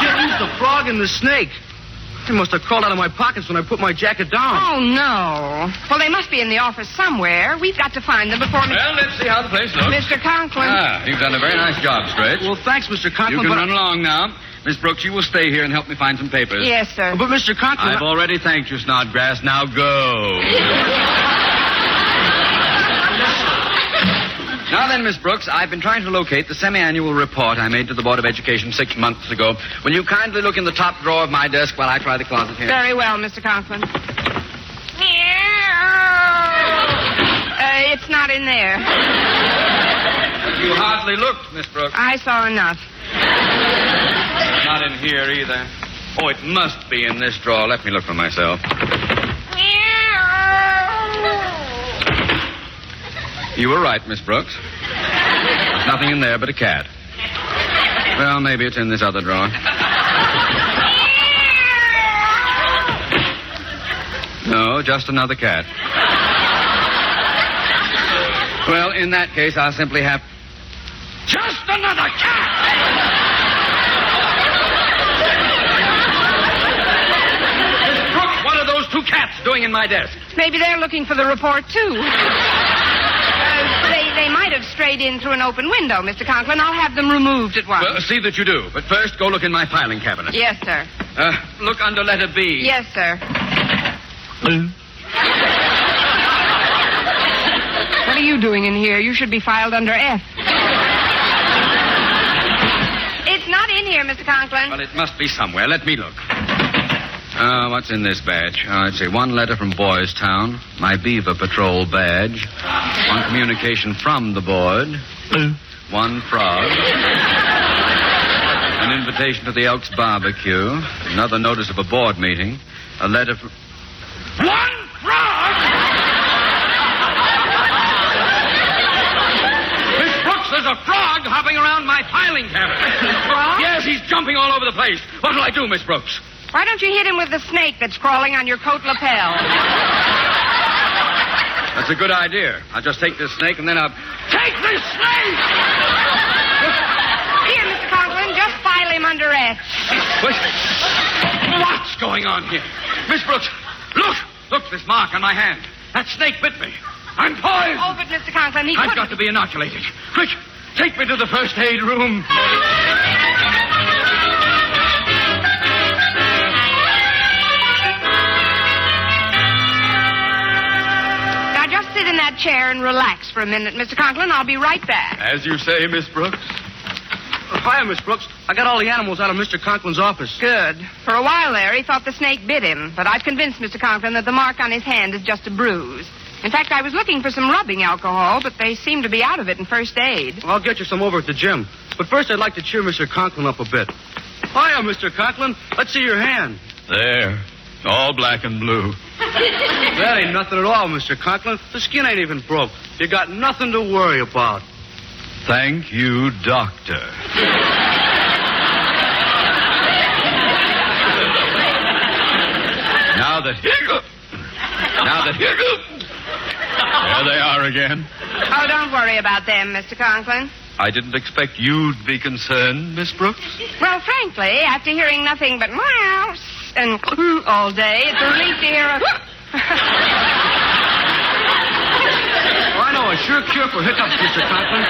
Kittens, the frog, and the snake. They must have crawled out of my pockets when I put my jacket down. Oh, no. Well, they must be in the office somewhere. We've got to find them before Mr. Well, let's see how the place looks. Mr. Conklin. Ah, you've done a very nice job, Stretch. Well, thanks, Mr. Conklin. You can but run along now. Miss Brooks, you will stay here and help me find some papers. Yes, sir. But, Mr. Conklin. I've already thanked you, Snodgrass. Now go. Now then, Miss Brooks, I've been trying to locate the semi-annual report I made to the Board of Education six months ago. Will you kindly look in the top drawer of my desk while I try the closet here? Very well, Mr. Conklin. Uh, it's not in there. You hardly looked, Miss Brooks. I saw enough. Not in here either. Oh, it must be in this drawer. Let me look for myself. You were right, Miss Brooks. There's nothing in there but a cat. Well, maybe it's in this other drawer. No, just another cat. Well, in that case, I'll simply have. Just another cat! Miss Brooks, what are those two cats doing in my desk? Maybe they're looking for the report, too. Uh, they, they might have strayed in through an open window, Mr. Conklin. I'll have them removed at once. Well, see that you do. But first, go look in my filing cabinet. yes, sir. Uh, look under letter B. Yes, sir. What are you doing in here? You should be filed under F. It's not in here, Mr. Conklin. Well, it must be somewhere. Let me look. Uh, what's in this badge? Uh, let's see. One letter from Boys Town. My Beaver Patrol badge. One communication from the board. One frog. An invitation to the Elks barbecue. Another notice of a board meeting. A letter from. One frog! Miss Brooks, there's a frog hopping around my filing cabinet. Frog? Yes, he's jumping all over the place. What'll I do, Miss Brooks? Why don't you hit him with the snake that's crawling on your coat lapel? That's a good idea. I'll just take this snake and then I'll. Take this snake! Here, Mr. Conklin, just file him under. What? What's going on here? Miss Brooks, look! Look, this mark on my hand. That snake bit me. I'm poisoned. Oh, but Mr. Conklin, he I've couldn't. got to be inoculated. Quick, take me to the first aid room. Chair and relax for a minute, Mr. Conklin. I'll be right back. As you say, Miss Brooks. Oh, Hi, Miss Brooks. I got all the animals out of Mr. Conklin's office. Good. For a while there, he thought the snake bit him, but I've convinced Mr. Conklin that the mark on his hand is just a bruise. In fact, I was looking for some rubbing alcohol, but they seem to be out of it in first aid. I'll get you some over at the gym. But first, I'd like to cheer Mr. Conklin up a bit. Hiya, Mr. Conklin. Let's see your hand. There. All black and blue. that ain't nothing at all, Mr. Conklin. The skin ain't even broke. You got nothing to worry about. Thank you, Doctor. now that. Now that. There they are again. Oh, don't worry about them, Mr. Conklin. I didn't expect you'd be concerned, Miss Brooks. Well, frankly, after hearing nothing but mouse and all day, it's a relief to hear a. Oh, I know a sure cure for hiccups, Mr. Conklin.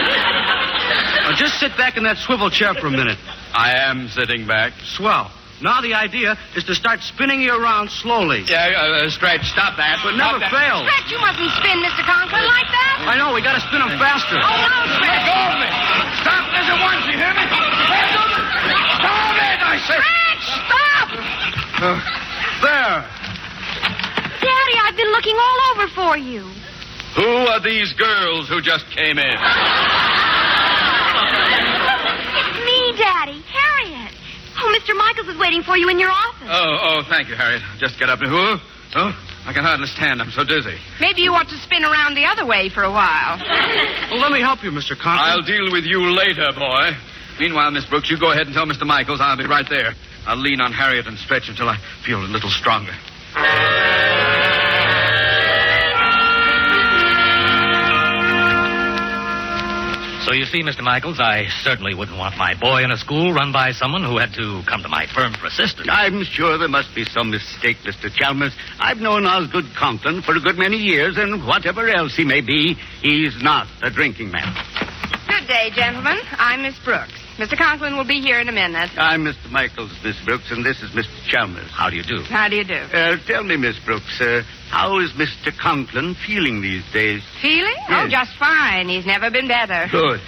Now, just sit back in that swivel chair for a minute. I am sitting back. Swell. Now the idea is to start spinning you around slowly. Yeah, uh, uh, Stretch, stop that. But never Stop that. fails. Stretch, you mustn't spin, Mr. Conklin, like that. I know, we gotta spin them faster. Oh, no, Stretch. Let go of me. Stop this at once, you hear me? Let me. Stop it, I say. Stretch, stop! Uh, there. Daddy, I've been looking all over for you. Who are these girls who just came in? It's me, Daddy, Harriet. Oh, Mr. Michaels is waiting for you in your office. Oh, oh, thank you, Harriet. Just get up and who? Oh, I can hardly stand. I'm so dizzy. Maybe you ought to spin around the other way for a while. Well, let me help you, Mr. Conklin. I'll deal with you later, boy. Meanwhile, Miss Brooks, you go ahead and tell Mr. Michaels I'll be right there. I'll lean on Harriet and stretch until I feel a little stronger. So you see, Mr. Michaels, I certainly wouldn't want my boy in a school run by someone who had to come to my firm for assistance. I'm sure there must be some mistake, Mr. Chalmers. I've known Osgood Compton for a good many years, and whatever else he may be, he's not a drinking man. Good day, gentlemen. I'm Miss Brooks. Mr. Conklin will be here in a minute. I'm Mr. Michaels, Miss Brooks, and this is Mr. Chalmers. How do you do? How do you do? Uh, tell me, Miss Brooks, uh, how is Mr. Conklin feeling these days? Feeling? Oh, just fine. He's never been better. Good.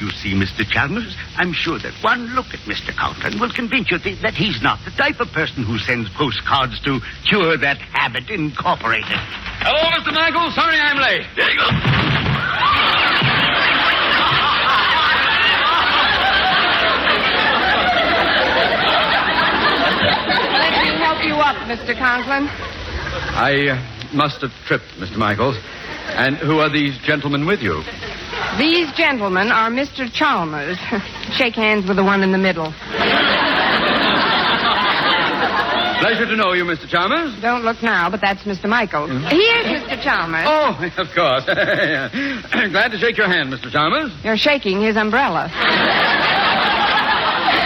You see, Mr. Chalmers, I'm sure that one look at Mr. Conklin will convince you th- that he's not the type of person who sends postcards to cure that habit incorporated. Hello, Mr. Michaels. Sorry I'm late. There you go. Let me help you up, Mr. Conklin. I uh, must have tripped, Mr. Michaels. And who are these gentlemen with you? These gentlemen are Mr. Chalmers. Shake hands with the one in the middle. Pleasure to know you, Mr. Chalmers. Don't look now, but that's Mr. Michaels. Here's Mr. Chalmers. Oh, of course. Glad to shake your hand, Mr. Chalmers. You're shaking his umbrella.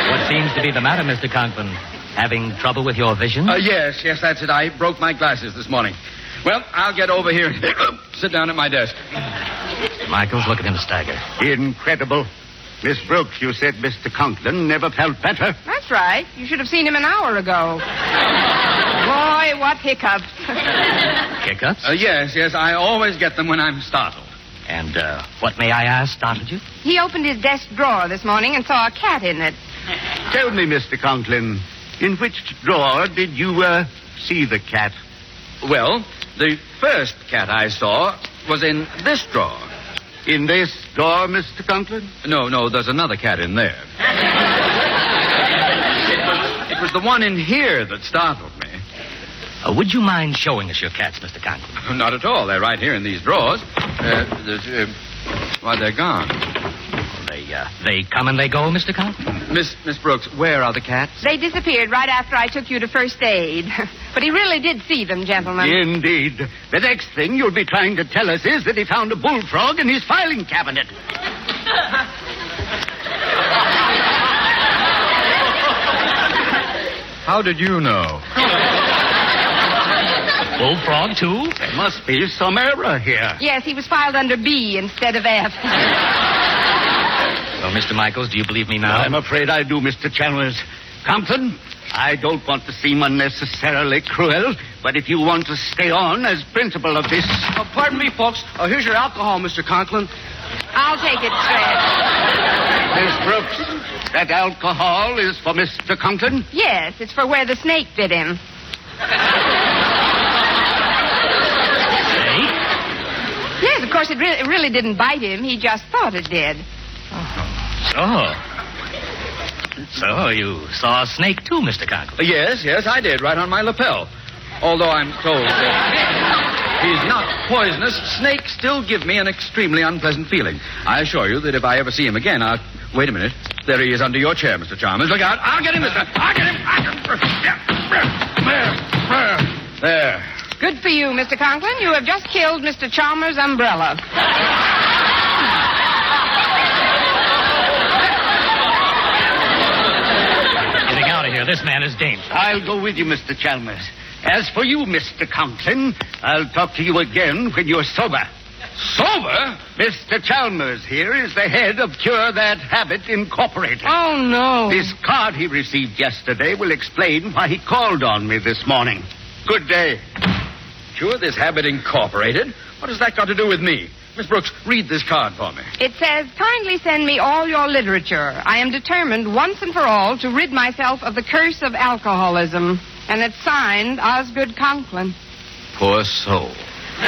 What seems to be the matter, Mr. Conklin? Having trouble with your vision? Uh, yes, yes, that's it. I broke my glasses this morning. Well, I'll get over here and sit down at my desk. Michaels, look at him stagger. Incredible. Miss Brooks, you said Mr. Conklin never felt better. That's right. You should have seen him an hour ago. Boy, what hiccups. Hiccups? Uh, yes, yes, I always get them when I'm startled. And uh, what, may I ask, startled you? He opened his desk drawer this morning and saw a cat in it. Tell me, Mr. Conklin, in which drawer did you, uh, see the cat? Well, the first cat I saw was in this drawer. In this drawer, Mr. Conklin? No, no, there's another cat in there. it, was, it was the one in here that startled me. Uh, would you mind showing us your cats, Mr. Conklin? Not at all. They're right here in these drawers. Uh, there's, uh, why, they're gone. They, uh, they come and they go, Mr. Conklin? Miss, Miss Brooks, where are the cats? They disappeared right after I took you to first aid. but he really did see them, gentlemen. Indeed. The next thing you'll be trying to tell us is that he found a bullfrog in his filing cabinet. How did you know? Bullfrog, too? There must be some error here. Yes, he was filed under B instead of F. Well, Mr. Michaels, do you believe me now? I'm afraid I do, Mr. Chalmers. Compton, I don't want to seem unnecessarily cruel, but if you want to stay on as principal of this. Oh, pardon me, folks. Oh, here's your alcohol, Mr. Conklin. I'll take it, Stretch. Miss Brooks, that alcohol is for Mr. Conklin? Yes, it's for where the snake bit him. Snake? Yes, of course, it really, it really didn't bite him. He just thought it did. So. So, you saw a snake, too, Mr. Conklin? Uh, yes, yes, I did, right on my lapel. Although I'm told that he's not poisonous, snakes still give me an extremely unpleasant feeling. I assure you that if I ever see him again, I'll. Wait a minute. There he is under your chair, Mr. Chalmers. Look out. I'll get him, Mr. I'll get him. I'll get him. There. Good for you, Mr. Conklin. You have just killed Mr. Chalmers' umbrella. Getting out of here. This man is dangerous. I'll go with you, Mr. Chalmers. As for you, Mr. Conklin, I'll talk to you again when you're sober. Sober? Mr. Chalmers here is the head of Cure That Habit Incorporated. Oh, no. This card he received yesterday will explain why he called on me this morning. Good day. Cure This Habit Incorporated? What has that got to do with me? Miss Brooks, read this card for me. It says, kindly send me all your literature. I am determined once and for all to rid myself of the curse of alcoholism. And it's signed Osgood Conklin. Poor soul.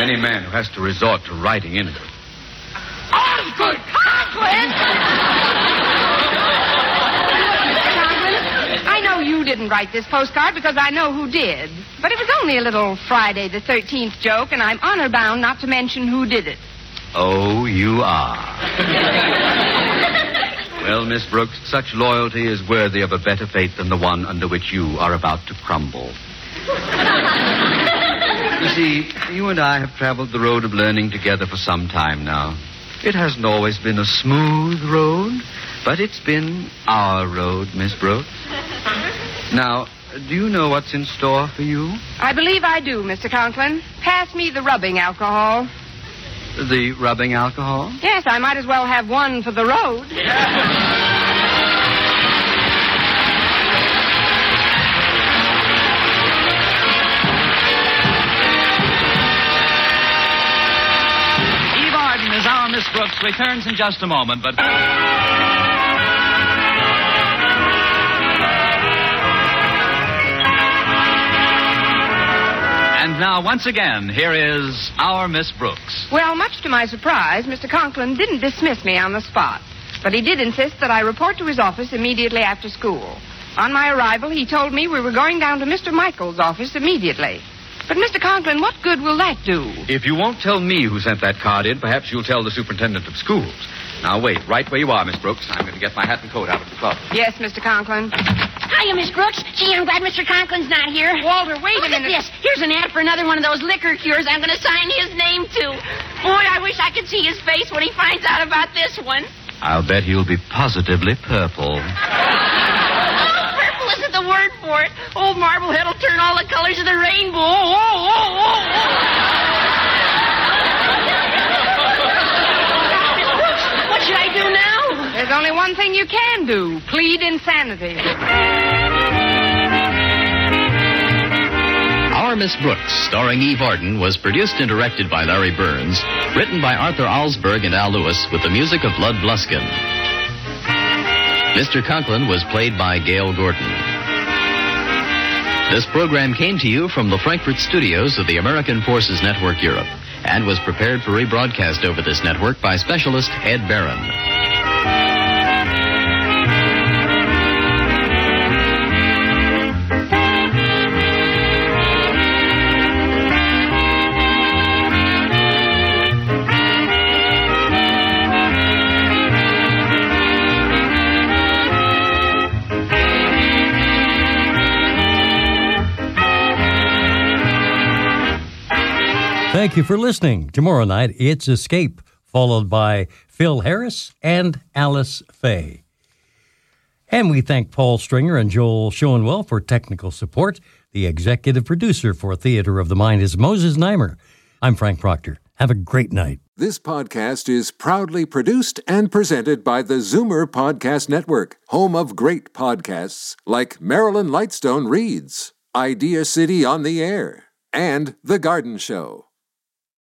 Any man who has to resort to writing in it. Osgood Conklin! Mr. Conklin, I know you didn't write this postcard because I know who did. But it was only a little Friday the 13th joke, and I'm honor bound not to mention who did it. Oh, you are. well, Miss Brooks, such loyalty is worthy of a better fate than the one under which you are about to crumble. you see, you and I have traveled the road of learning together for some time now. It hasn't always been a smooth road, but it's been our road, Miss Brooks. Now, do you know what's in store for you? I believe I do, Mr. Conklin. Pass me the rubbing alcohol. The rubbing alcohol? Yes, I might as well have one for the road. Eve Arden as our Miss Brooks returns in just a moment, but. Now, once again, here is our Miss Brooks. Well, much to my surprise, Mr. Conklin didn't dismiss me on the spot. But he did insist that I report to his office immediately after school. On my arrival, he told me we were going down to Mr. Michael's office immediately. But, Mr. Conklin, what good will that do? If you won't tell me who sent that card in, perhaps you'll tell the superintendent of schools. Now, wait, right where you are, Miss Brooks. I'm going to get my hat and coat out of the closet. Yes, Mr. Conklin. Hiya, Miss Brooks. Gee, I'm glad Mr. Conklin's not here. Walter, wait Look a minute. At this. Here's an ad for another one of those liquor cures I'm going to sign his name to. Boy, I wish I could see his face when he finds out about this one. I'll bet he'll be positively purple. Oh, purple isn't the word for it. Old Marblehead will turn all the colors of the rainbow. Oh, oh, oh, oh, oh oh, Miss Brooks, what should I do now? There's only one thing you can do plead insanity. Our Miss Brooks, starring Eve Arden, was produced and directed by Larry Berns, written by Arthur Alsberg and Al Lewis, with the music of Lud Gluskin. Mr. Conklin was played by Gale Gordon. This program came to you from the Frankfurt studios of the American Forces Network Europe and was prepared for rebroadcast over this network by specialist Ed Barron. Thank you for listening. Tomorrow night, it's Escape, followed by Phil Harris and Alice Faye. And we thank Paul Stringer and Joel Schoenwell for technical support. The executive producer for Theater of the Mind is Moses Znaimer. I'm Frank Proctor. Have a great night. This podcast is proudly produced and presented by the Zoomer Podcast Network, home of great podcasts like Marilyn Lightstone Reads, Idea City on the Air, and The Garden Show.